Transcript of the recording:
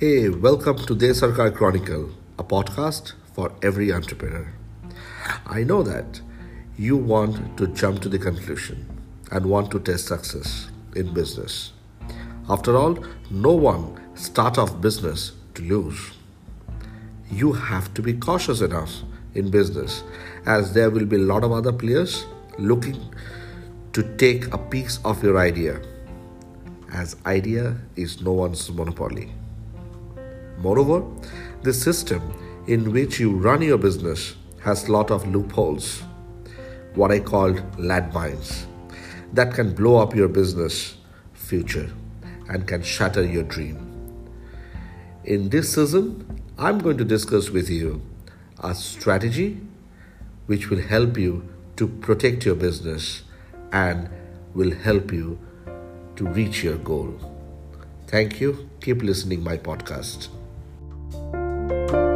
Hey, welcome to De Sarkar Chronicle, a podcast for every entrepreneur. I know that you want to jump to the conclusion and want to test success in business. After all, no one start off business to lose. You have to be cautious enough in business as there will be a lot of other players looking to take a piece of your idea as idea is no one's monopoly. Moreover, the system in which you run your business has a lot of loopholes, what I call landmines, that can blow up your business future and can shatter your dream. In this season, I'm going to discuss with you a strategy which will help you to protect your business and will help you to reach your goal. Thank you. Keep listening my podcast. Thank you.